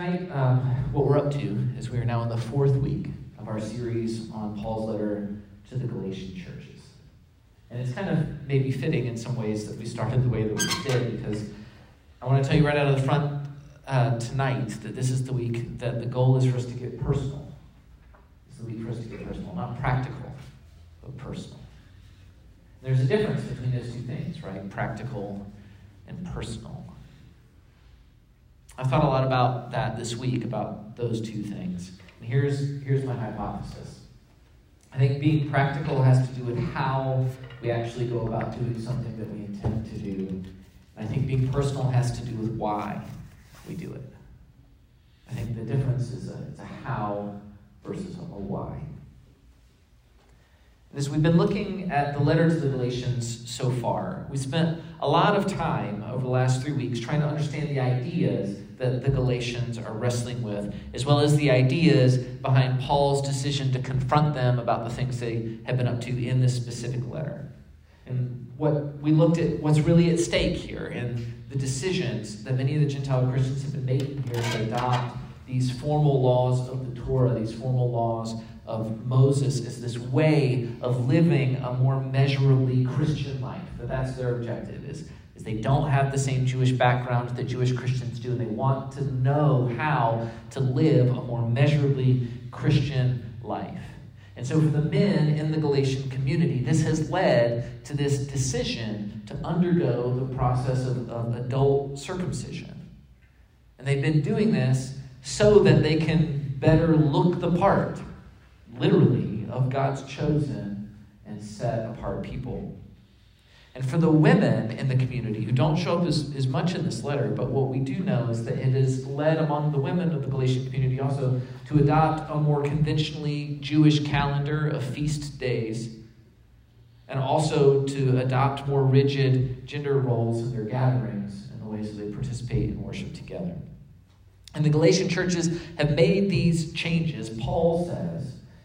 Tonight, um, what we're up to is we are now in the fourth week of our series on Paul's letter to the Galatian churches. And it's kind of maybe fitting in some ways that we started the way that we did because I want to tell you right out of the front uh, tonight that this is the week that the goal is for us to get personal. It's the week for us to get personal, not practical, but personal. There's a difference between those two things, right? Practical and personal. I've thought a lot about that this week, about those two things. And here's, here's my hypothesis. I think being practical has to do with how we actually go about doing something that we intend to do. I think being personal has to do with why we do it. I think the difference is a, it's a how versus a why. As we've been looking at the letter to the Galatians so far, we spent a lot of time over the last three weeks trying to understand the ideas that the Galatians are wrestling with, as well as the ideas behind Paul's decision to confront them about the things they have been up to in this specific letter. And what we looked at what's really at stake here and the decisions that many of the Gentile Christians have been making here to adopt these formal laws of the Torah, these formal laws of Moses is this way of living a more measurably Christian life. That that's their objective is, is they don't have the same Jewish background that Jewish Christians do, and they want to know how to live a more measurably Christian life. And so, for the men in the Galatian community, this has led to this decision to undergo the process of, of adult circumcision. And they've been doing this so that they can better look the part literally, of God's chosen and set apart people. And for the women in the community who don't show up as, as much in this letter, but what we do know is that it has led among the women of the Galatian community also to adopt a more conventionally Jewish calendar of feast days, and also to adopt more rigid gender roles in their gatherings and the ways that they participate in worship together. And the Galatian churches have made these changes, Paul says,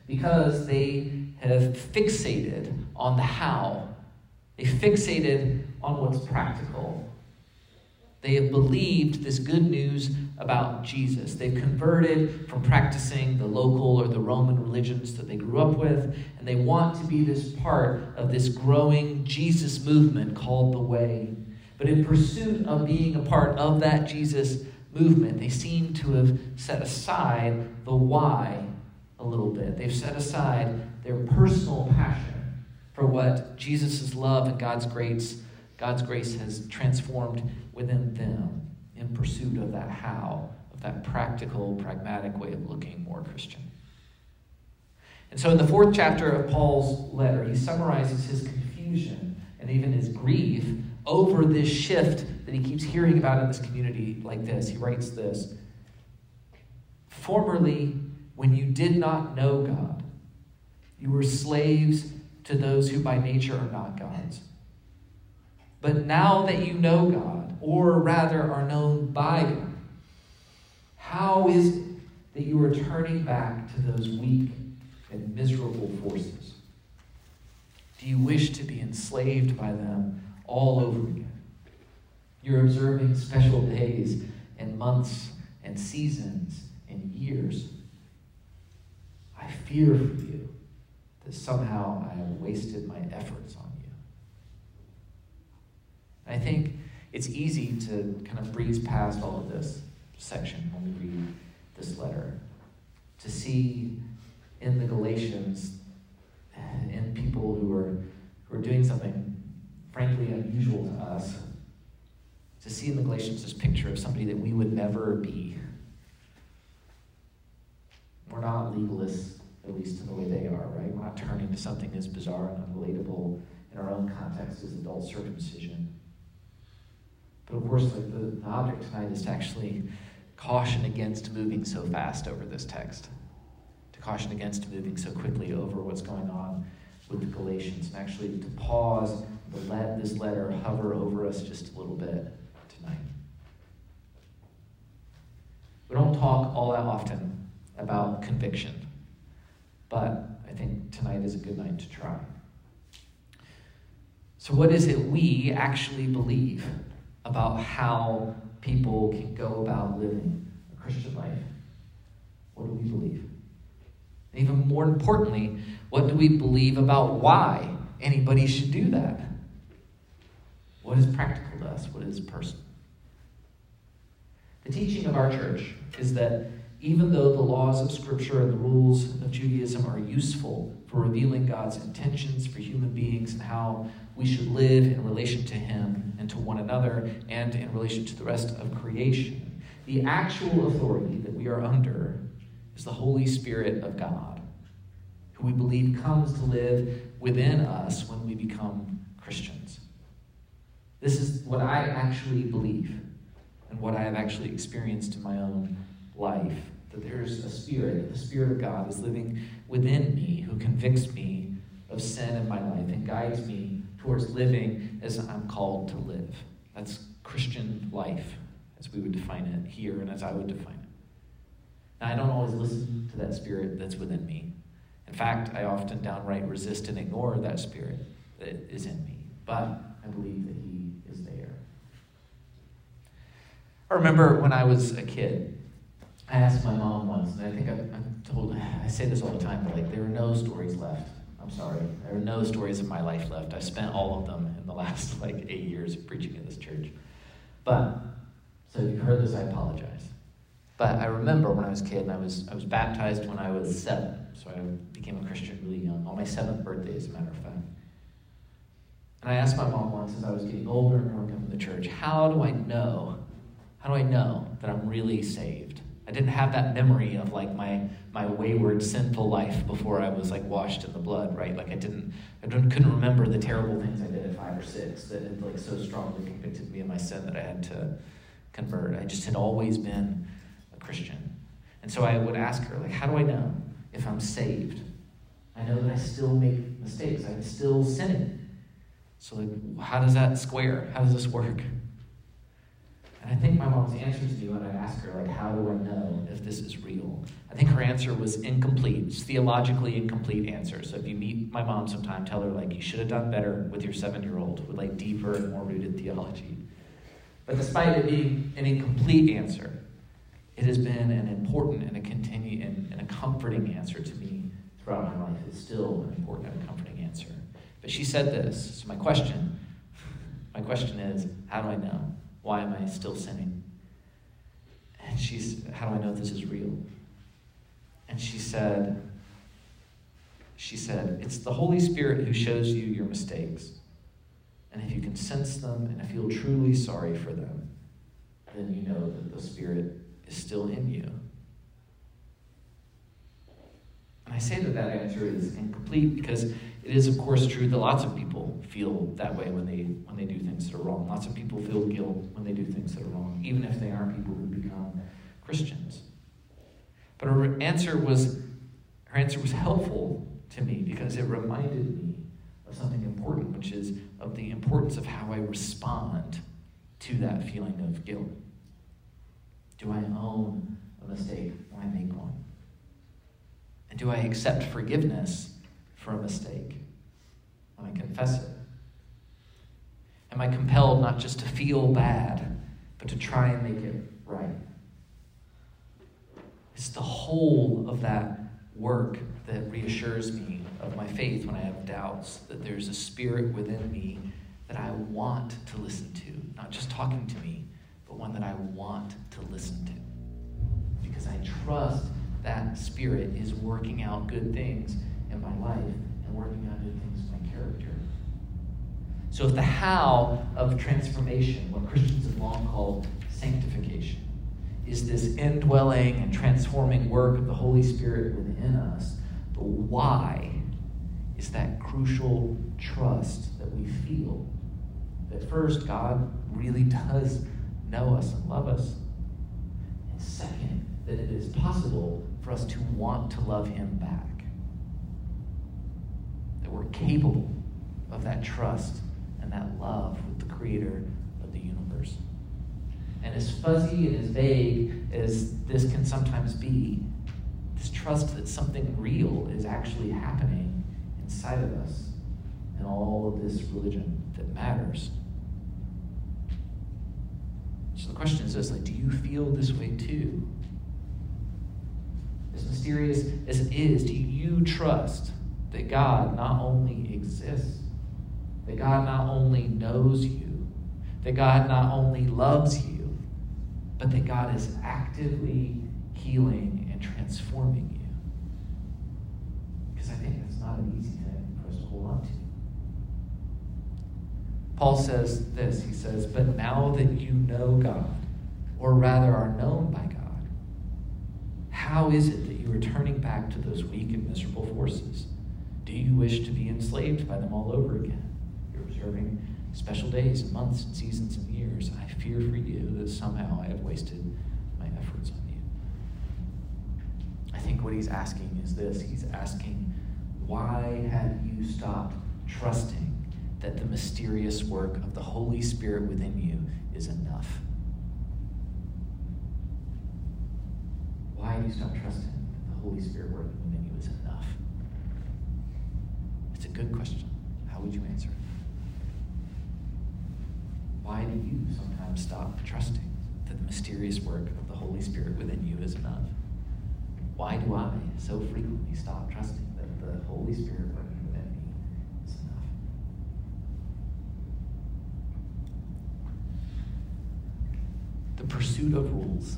because they have fixated on the how. They fixated on what's practical. They have believed this good news about Jesus. They've converted from practicing the local or the Roman religions that they grew up with, and they want to be this part of this growing Jesus movement called the Way. But in pursuit of being a part of that Jesus movement, they seem to have set aside the why a little bit. They've set aside their personal passion for what Jesus' love and God's grace, God's grace has transformed within them in pursuit of that how, of that practical, pragmatic way of looking more Christian. And so in the fourth chapter of Paul's letter, he summarizes his confusion and even his grief over this shift that he keeps hearing about in this community like this. He writes this Formerly, when you did not know God. You were slaves to those who by nature are not God's. But now that you know God, or rather are known by God, how is it that you are turning back to those weak and miserable forces? Do you wish to be enslaved by them all over again? You're observing special days and months and seasons and years I fear for you that somehow I have wasted my efforts on you. I think it's easy to kind of breeze past all of this section when we read this letter. To see in the Galatians, eh, in people who are, who are doing something frankly unusual to us, to see in the Galatians this picture of somebody that we would never be we're not legalists, at least in the way they are, right? We're not turning to something as bizarre and unrelatable in our own context as adult circumcision. But of course, like the, the object tonight is to actually caution against moving so fast over this text, to caution against moving so quickly over what's going on with the Galatians, and actually to pause, to let this letter hover over us just a little bit tonight. We don't talk all that often about conviction. But I think tonight is a good night to try. So, what is it we actually believe about how people can go about living a Christian life? What do we believe? And even more importantly, what do we believe about why anybody should do that? What is practical to us? What is personal? The teaching of our church is that even though the laws of Scripture and the rules of Judaism are useful for revealing God's intentions for human beings and how we should live in relation to Him and to one another and in relation to the rest of creation, the actual authority that we are under is the Holy Spirit of God, who we believe comes to live within us when we become Christians. This is what I actually believe and what I have actually experienced in my own life. That there's a spirit, the Spirit of God is living within me who convicts me of sin in my life and guides me towards living as I'm called to live. That's Christian life, as we would define it here and as I would define it. Now, I don't always listen to that spirit that's within me. In fact, I often downright resist and ignore that spirit that is in me. But I believe that He is there. I remember when I was a kid, I asked my mom once, and I think I've, I've told, I say this all the time, but like, there are no stories left. I'm sorry. There are no stories of my life left. I've spent all of them in the last like eight years preaching in this church. But, so if you've heard this, I apologize. But I remember when I was a kid, and I was, I was baptized when I was seven. So I became a Christian really young, on my seventh birthday, as a matter of fact. And I asked my mom once as I was getting older and growing up in the church, how do I know? How do I know that I'm really saved? I didn't have that memory of like my my wayward sinful life before I was like washed in the blood, right? Like I didn't I couldn't remember the terrible things I did at five or six that had like so strongly convicted me of my sin that I had to convert. I just had always been a Christian. And so I would ask her, like, how do I know if I'm saved? I know that I still make mistakes. I'm still sinning. So like how does that square? How does this work? I think my mom's answer to me when I asked her, like, how do I know if this is real? I think her answer was incomplete. Theologically incomplete answer. So if you meet my mom sometime, tell her, like, you should have done better with your seven year old with, like, deeper and more rooted theology. But despite it being an incomplete answer, it has been an important and a continue and, and a comforting answer to me throughout my life. It's still an important and a comforting answer. But she said this. So my question, my question is, how do I know? Why am I still sinning? And she's, how do I know this is real? And she said, she said, it's the Holy Spirit who shows you your mistakes. And if you can sense them and feel truly sorry for them, then you know that the Spirit is still in you. And I say that that answer is incomplete because it is, of course, true that lots of people feel that way when they when they do things that are wrong. Lots of people feel guilt when they do things that are wrong, even if they aren't people who become Christians. But her answer was her answer was helpful to me because it reminded me of something important, which is of the importance of how I respond to that feeling of guilt. Do I own a mistake when I make one? And do I accept forgiveness for a mistake I confess it? Am I compelled not just to feel bad, but to try and make it right? It's the whole of that work that reassures me of my faith when I have doubts, that there's a spirit within me that I want to listen to, not just talking to me, but one that I want to listen to. Because I trust that spirit is working out good things in my life and working out good things. So, if the how of transformation, what Christians have long called sanctification, is this indwelling and transforming work of the Holy Spirit within us, the why is that crucial trust that we feel that first, God really does know us and love us. And second, that it is possible for us to want to love Him back. That we're capable of that trust and that love with the Creator of the universe. And as fuzzy and as vague as this can sometimes be, this trust that something real is actually happening inside of us and all of this religion that matters. So the question is this like, do you feel this way too? As mysterious as it is, do you trust that God not only exists, that God not only knows you, that God not only loves you, but that God is actively healing and transforming you? Because I think that's not an easy thing for us to hold on to. Paul says this He says, But now that you know God, or rather are known by God, how is it that you are turning back to those weak and miserable forces? Do you wish to be enslaved by them all over again? Observing special days and months and seasons and years. I fear for you that somehow I have wasted my efforts on you. I think what he's asking is this He's asking, why have you stopped trusting that the mysterious work of the Holy Spirit within you is enough? Why have you stopped trusting that the Holy Spirit working within you is enough? It's a good question. How would you answer it? Why do you sometimes stop trusting that the mysterious work of the Holy Spirit within you is enough? Why do I so frequently stop trusting that the Holy Spirit working within me is enough? The pursuit of rules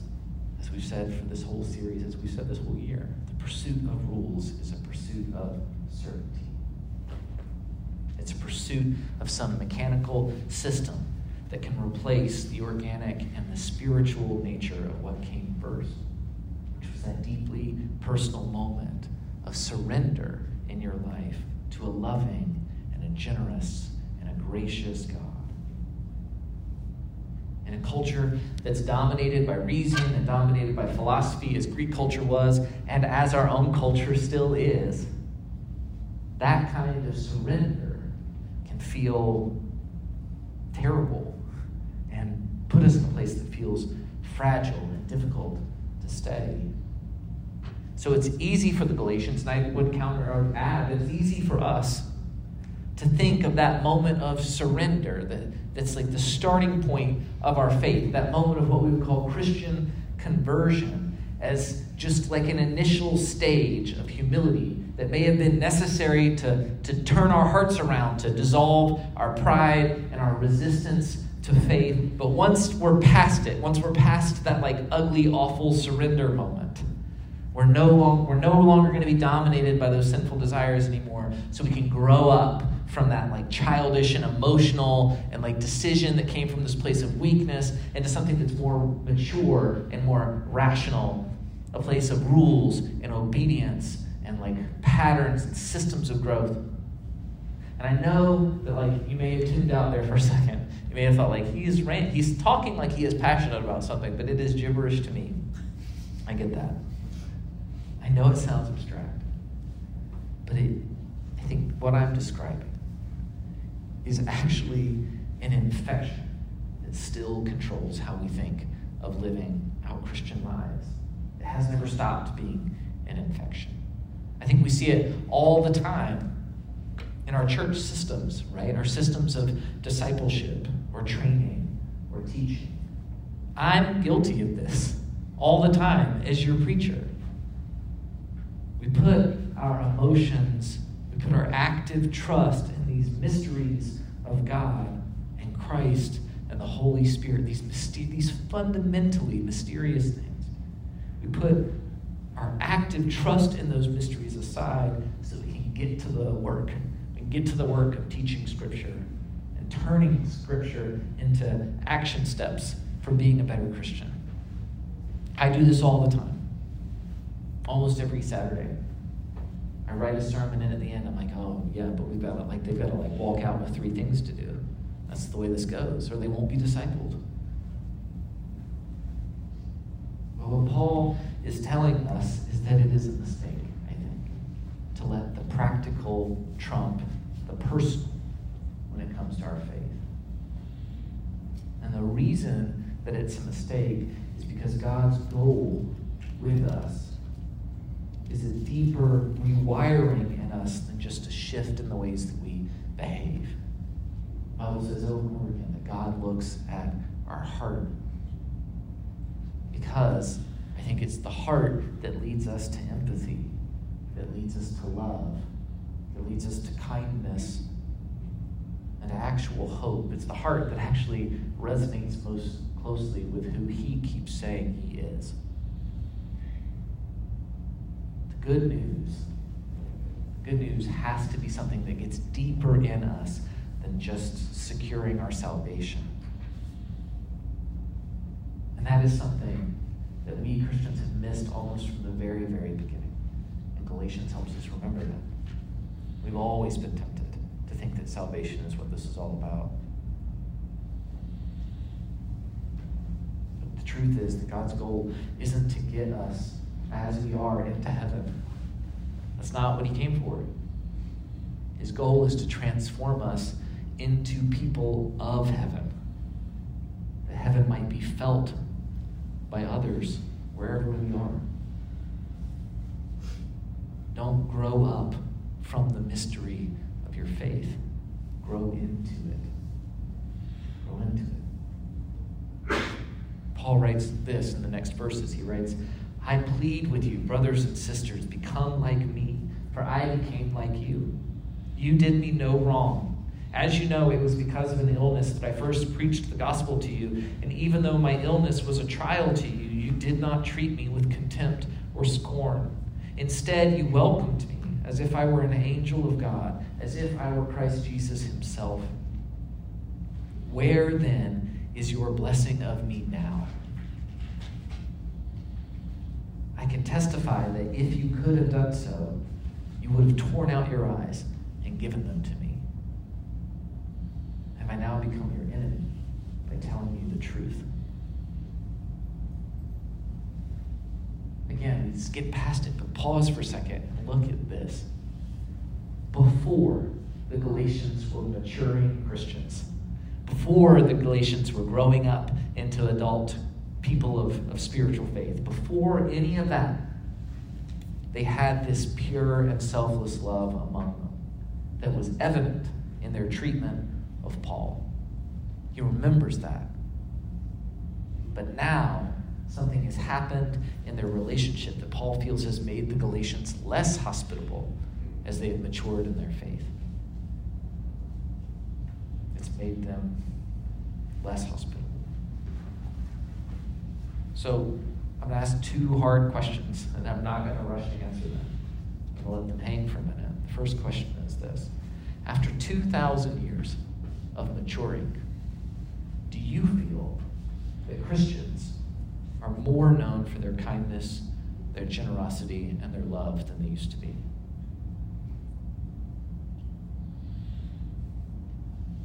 as we've said for this whole series, as we've said this whole year, the pursuit of rules is a pursuit of certainty. It's a pursuit of some mechanical system that can replace the organic and the spiritual nature of what came first, which was that deeply personal moment of surrender in your life to a loving and a generous and a gracious God. In a culture that's dominated by reason and dominated by philosophy, as Greek culture was, and as our own culture still is, that kind of surrender can feel terrible put us in a place that feels fragile and difficult to stay. So it's easy for the Galatians, and I would counter or add, it's easy for us to think of that moment of surrender that, that's like the starting point of our faith, that moment of what we would call Christian conversion, as just like an initial stage of humility that may have been necessary to, to turn our hearts around, to dissolve our pride and our resistance to faith. But once we're past it, once we're past that like ugly, awful surrender moment, we're no, long, we're no longer going to be dominated by those sinful desires anymore, so we can grow up from that like childish and emotional and like decision that came from this place of weakness into something that's more mature and more rational a place of rules and obedience and like patterns and systems of growth and i know that like you may have tuned out there for a second may have thought like he's ran- he's talking like he is passionate about something but it is gibberish to me i get that i know it sounds abstract but it, i think what i'm describing is actually an infection that still controls how we think of living our Christian lives. It has never stopped being an infection. I think we see it all the time in our church systems, right? Our systems of discipleship or training or teaching. I'm guilty of this all the time as your preacher. We put our emotions, we put our active trust in these mysteries of God and Christ and the Holy Spirit, these, myster- these fundamentally mysterious things. We put our active trust in those mysteries aside so we can get to the work. Can get to the work of teaching Scripture and turning Scripture into action steps for being a better Christian. I do this all the time, almost every Saturday. I write a sermon, and at the end, I'm like, oh, yeah, but we've got to, like, they've got to, like, walk out with three things to do. That's the way this goes, or they won't be discipled. But what Paul is telling us is that it is a mistake, I think, to let the practical trump the personal comes to our faith. And the reason that it's a mistake is because God's goal with us is a deeper rewiring in us than just a shift in the ways that we behave. The Bible says over and over again that God looks at our heart. Because I think it's the heart that leads us to empathy, that leads us to love, that leads us to kindness and actual hope. It's the heart that actually resonates most closely with who he keeps saying he is. The good news, the good news has to be something that gets deeper in us than just securing our salvation. And that is something that we Christians have missed almost from the very, very beginning. And Galatians helps us remember that. We've always been tempted think that salvation is what this is all about. But the truth is that God's goal isn't to get us as we are into heaven. That's not what He came for. His goal is to transform us into people of heaven, that heaven might be felt by others wherever we are. Don't grow up from the mystery your faith. Grow into it. Grow into it. Paul writes this in the next verses. He writes, I plead with you, brothers and sisters, become like me, for I became like you. You did me no wrong. As you know, it was because of an illness that I first preached the gospel to you, and even though my illness was a trial to you, you did not treat me with contempt or scorn. Instead, you welcomed me as if I were an angel of God, as if I were Christ Jesus himself. Where then is your blessing of me now? I can testify that if you could have done so, you would have torn out your eyes and given them to me. Have I now become your enemy by telling you the truth? Again, skip past it, but pause for a second look at this. Before the Galatians were maturing Christians, before the Galatians were growing up into adult people of, of spiritual faith, before any of that, they had this pure and selfless love among them that was evident in their treatment of Paul. He remembers that. But now, something has happened in their relationship that Paul feels has made the Galatians less hospitable as they have matured in their faith. It's made them less hospitable. So I'm going to ask two hard questions, and I'm not going to rush to answer them. I'm going to let them hang for a minute. The first question is this After 2,000 years of maturing, do you feel that Christians are more known for their kindness, their generosity, and their love than they used to be?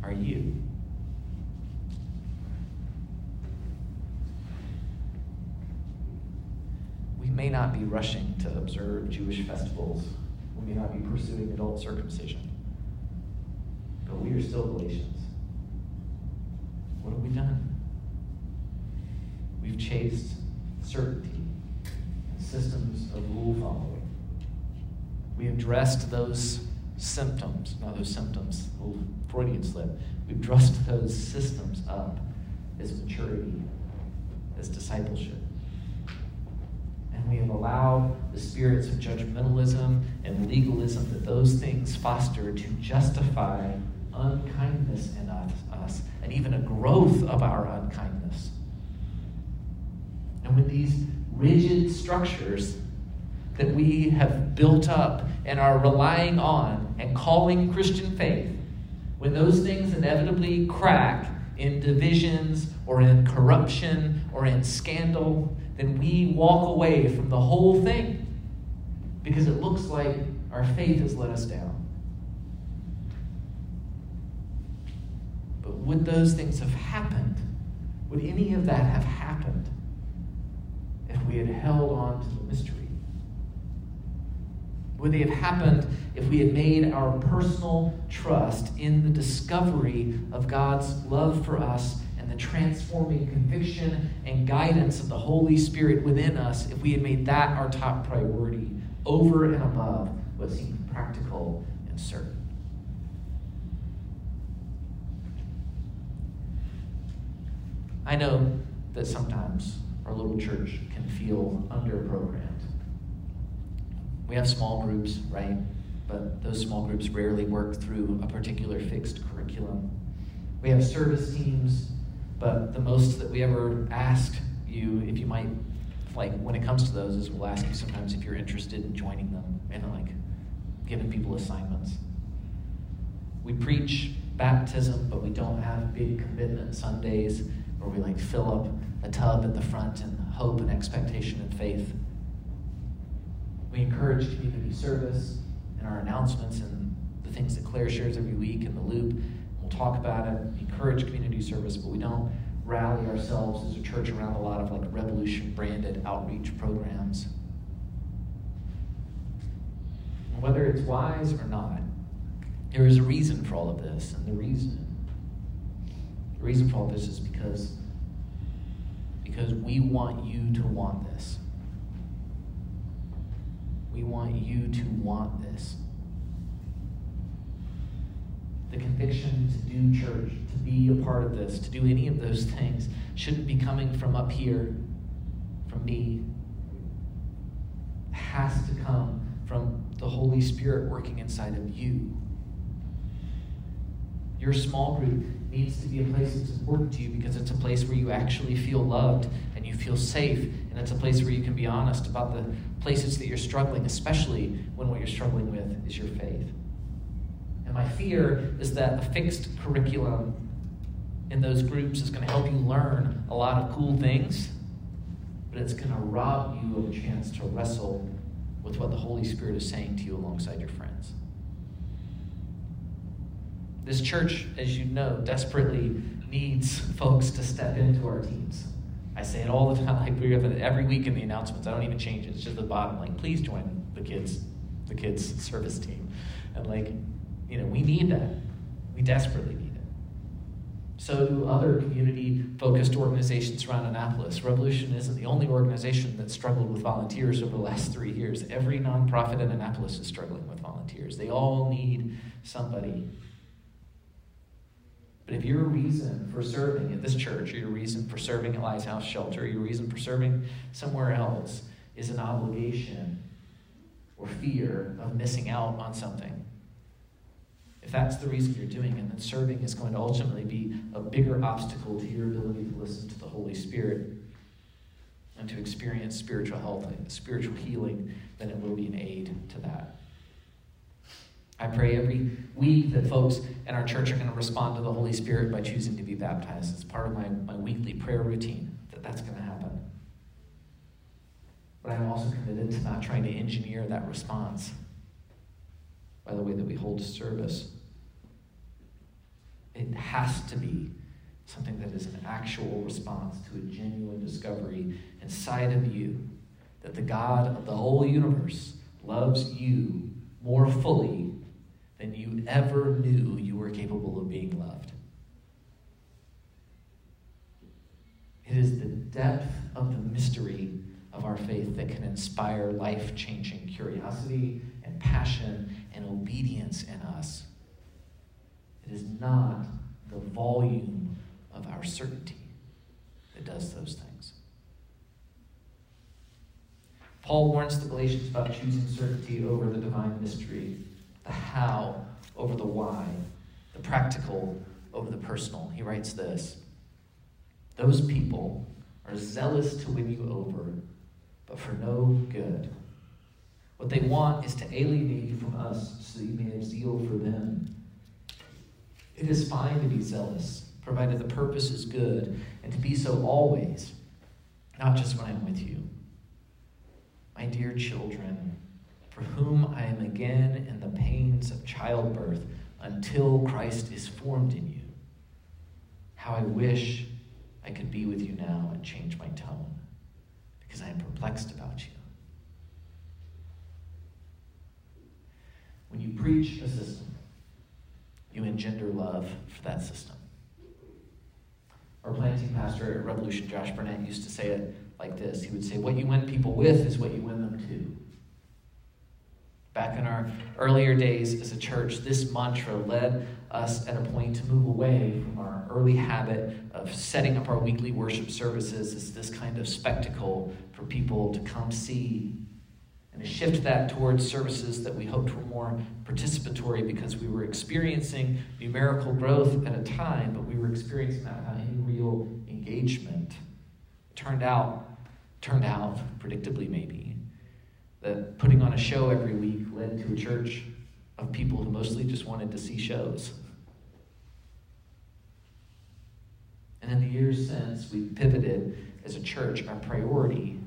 Are you? We may not be rushing to observe Jewish festivals. We may not be pursuing adult circumcision. But we are still Galatians. What have we done? We've chased certainty and systems of rule following. We have dressed those symptoms, not those symptoms, little Freudian slip. We've dressed those systems up as maturity, as discipleship. And we have allowed the spirits of judgmentalism and legalism that those things foster to justify unkindness in us and even a growth of our unkindness. And with these rigid structures that we have built up and are relying on and calling Christian faith, when those things inevitably crack in divisions or in corruption or in scandal, then we walk away from the whole thing because it looks like our faith has let us down. But would those things have happened? Would any of that have happened we had held on to the mystery? Would they have happened if we had made our personal trust in the discovery of God's love for us and the transforming conviction and guidance of the Holy Spirit within us, if we had made that our top priority over and above what seemed practical and certain? I know that sometimes our little church can feel under programmed. We have small groups, right? But those small groups rarely work through a particular fixed curriculum. We have service teams, but the most that we ever ask you, if you might, like when it comes to those, is we'll ask you sometimes if you're interested in joining them and like giving people assignments. We preach baptism, but we don't have big commitment Sundays where we like fill up a tub at the front and hope and expectation and faith. We encourage community service in our announcements and the things that Claire shares every week in the loop. We'll talk about it, we encourage community service, but we don't rally ourselves as a church around a lot of like revolution branded outreach programs. And whether it's wise or not, there is a reason for all of this, and the reason the reason for all this is because because we want you to want this. We want you to want this. The conviction to do church, to be a part of this, to do any of those things, shouldn't be coming from up here, from me. It has to come from the Holy Spirit working inside of you. Your small group needs to be a place that's important to you because it's a place where you actually feel loved and you feel safe, and it's a place where you can be honest about the places that you're struggling, especially when what you're struggling with is your faith. And my fear is that a fixed curriculum in those groups is going to help you learn a lot of cool things, but it's going to rob you of a chance to wrestle with what the Holy Spirit is saying to you alongside your friends. This church, as you know, desperately needs folks to step into our teams. I say it all the time, like we have every week in the announcements. I don't even change it. It's just the bottom, like, please join the kids, the kids service team. And like, you know, we need that. We desperately need it. So do other community-focused organizations around Annapolis. Revolution isn't the only organization that struggled with volunteers over the last three years. Every nonprofit in Annapolis is struggling with volunteers. They all need somebody but if your reason for serving at this church, or your reason for serving at Lighthouse Shelter, or your reason for serving somewhere else is an obligation or fear of missing out on something, if that's the reason you're doing it, then serving is going to ultimately be a bigger obstacle to your ability to listen to the Holy Spirit and to experience spiritual health spiritual healing than it will be an aid to that. I pray every week that folks in our church are going to respond to the Holy Spirit by choosing to be baptized. It's part of my, my weekly prayer routine that that's going to happen. But I'm also committed to not trying to engineer that response by the way that we hold service. It has to be something that is an actual response to a genuine discovery inside of you that the God of the whole universe loves you more fully than you ever knew you were capable of being loved. It is the depth of the mystery of our faith that can inspire life changing curiosity and passion and obedience in us. It is not the volume of our certainty that does those things. Paul warns the Galatians about choosing certainty over the divine mystery the how over the why, the practical over the personal. He writes this Those people are zealous to win you over, but for no good. What they want is to alienate you from us so that you may have zeal for them. It is fine to be zealous, provided the purpose is good, and to be so always, not just when I'm with you. My dear children, for whom I am again in the pains of childbirth until Christ is formed in you. How I wish I could be with you now and change my tone, because I am perplexed about you. When you preach a system, you engender love for that system. Our planting pastor at Revolution, Josh Burnett, used to say it like this. He would say, What you win people with is what you win them to. Back in our earlier days as a church, this mantra led us at a point to move away from our early habit of setting up our weekly worship services as this kind of spectacle for people to come see and to shift that towards services that we hoped were more participatory because we were experiencing numerical growth at a time, but we were experiencing that without any real engagement. It turned out, turned out, predictably maybe, that putting on a show every week led to a church of people who mostly just wanted to see shows. And in the years since, we've pivoted as a church. Our priority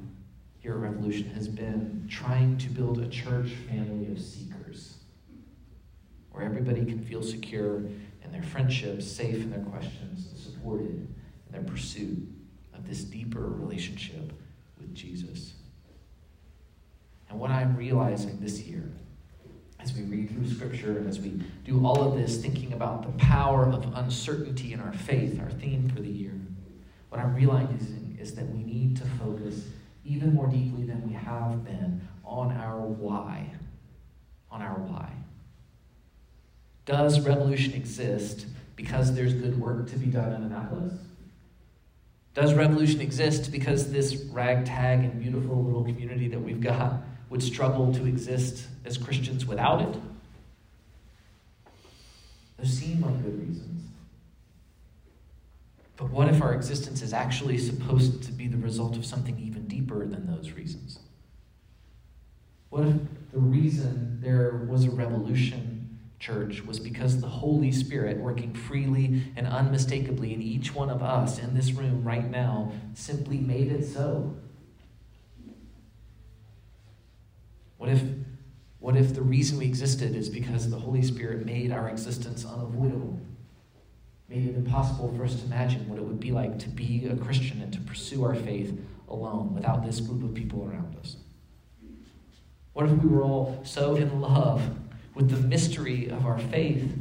here at Revolution has been trying to build a church family of seekers where everybody can feel secure in their friendships, safe in their questions, supported in their pursuit of this deeper relationship with Jesus. And what I'm realizing this year, as we read through Scripture and as we do all of this, thinking about the power of uncertainty in our faith, our theme for the year, what I'm realizing is that we need to focus even more deeply than we have been on our why. On our why. Does revolution exist because there's good work to be done in Annapolis? Does revolution exist because this ragtag and beautiful little community that we've got would struggle to exist as Christians without it? Those seem like good reasons. But what if our existence is actually supposed to be the result of something even deeper than those reasons? What if the reason there was a revolution, church, was because the Holy Spirit, working freely and unmistakably in each one of us in this room right now, simply made it so? What if, what if the reason we existed is because the Holy Spirit made our existence unavoidable? made it impossible for us to imagine what it would be like to be a Christian and to pursue our faith alone without this group of people around us? What if we were all so in love with the mystery of our faith?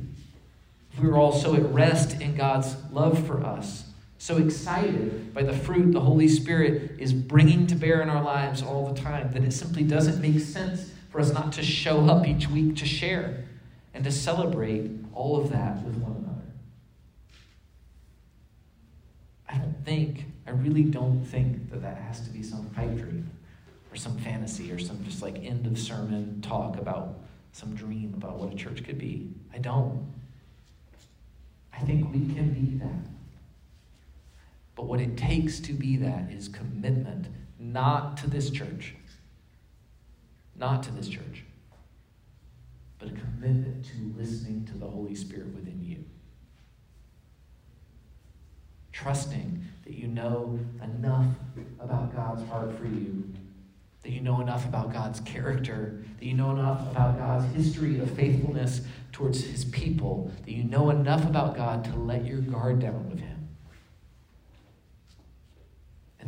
If we were all so at rest in God's love for us, so excited by the fruit the Holy Spirit is bringing to bear in our lives all the time that it simply doesn't make sense for us not to show up each week to share and to celebrate all of that with one another. I don't think, I really don't think that that has to be some pipe dream or some fantasy or some just like end of sermon talk about some dream about what a church could be. I don't. I think we can be that. But what it takes to be that is commitment, not to this church, not to this church, but a commitment to listening to the Holy Spirit within you trusting that you know enough about God's heart for you, that you know enough about God's character, that you know enough about God's history of faithfulness towards his people, that you know enough about God to let your guard down with him.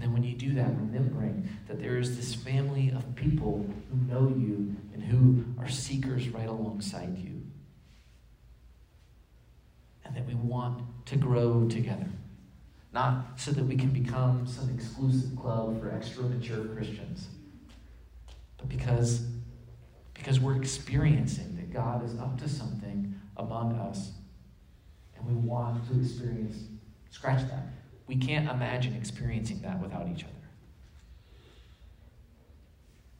And when you do that, remembering that there is this family of people who know you and who are seekers right alongside you. And that we want to grow together not so that we can become some exclusive club for extra mature Christians, but because, because we're experiencing that God is up to something among us, and we want to experience, scratch that. We can't imagine experiencing that without each other.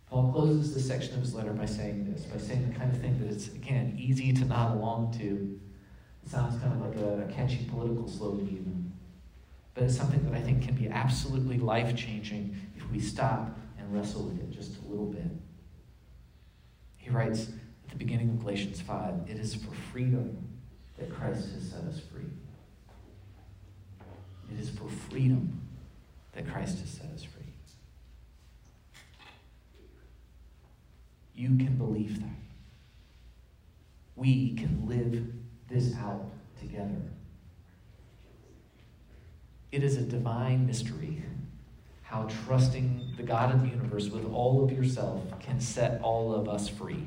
Paul closes this section of his letter by saying this, by saying the kind of thing that it's, again, easy to nod along to. It sounds kind of like a, a catchy political slogan, even but it's something that I think can be absolutely life changing if we stop and wrestle with it just a little bit. He writes at the beginning of Galatians 5 It is for freedom that Christ has set us free. It is for freedom that Christ has set us free. You can believe that. We can live this out together. It is a divine mystery how trusting the God of the universe with all of yourself can set all of us free.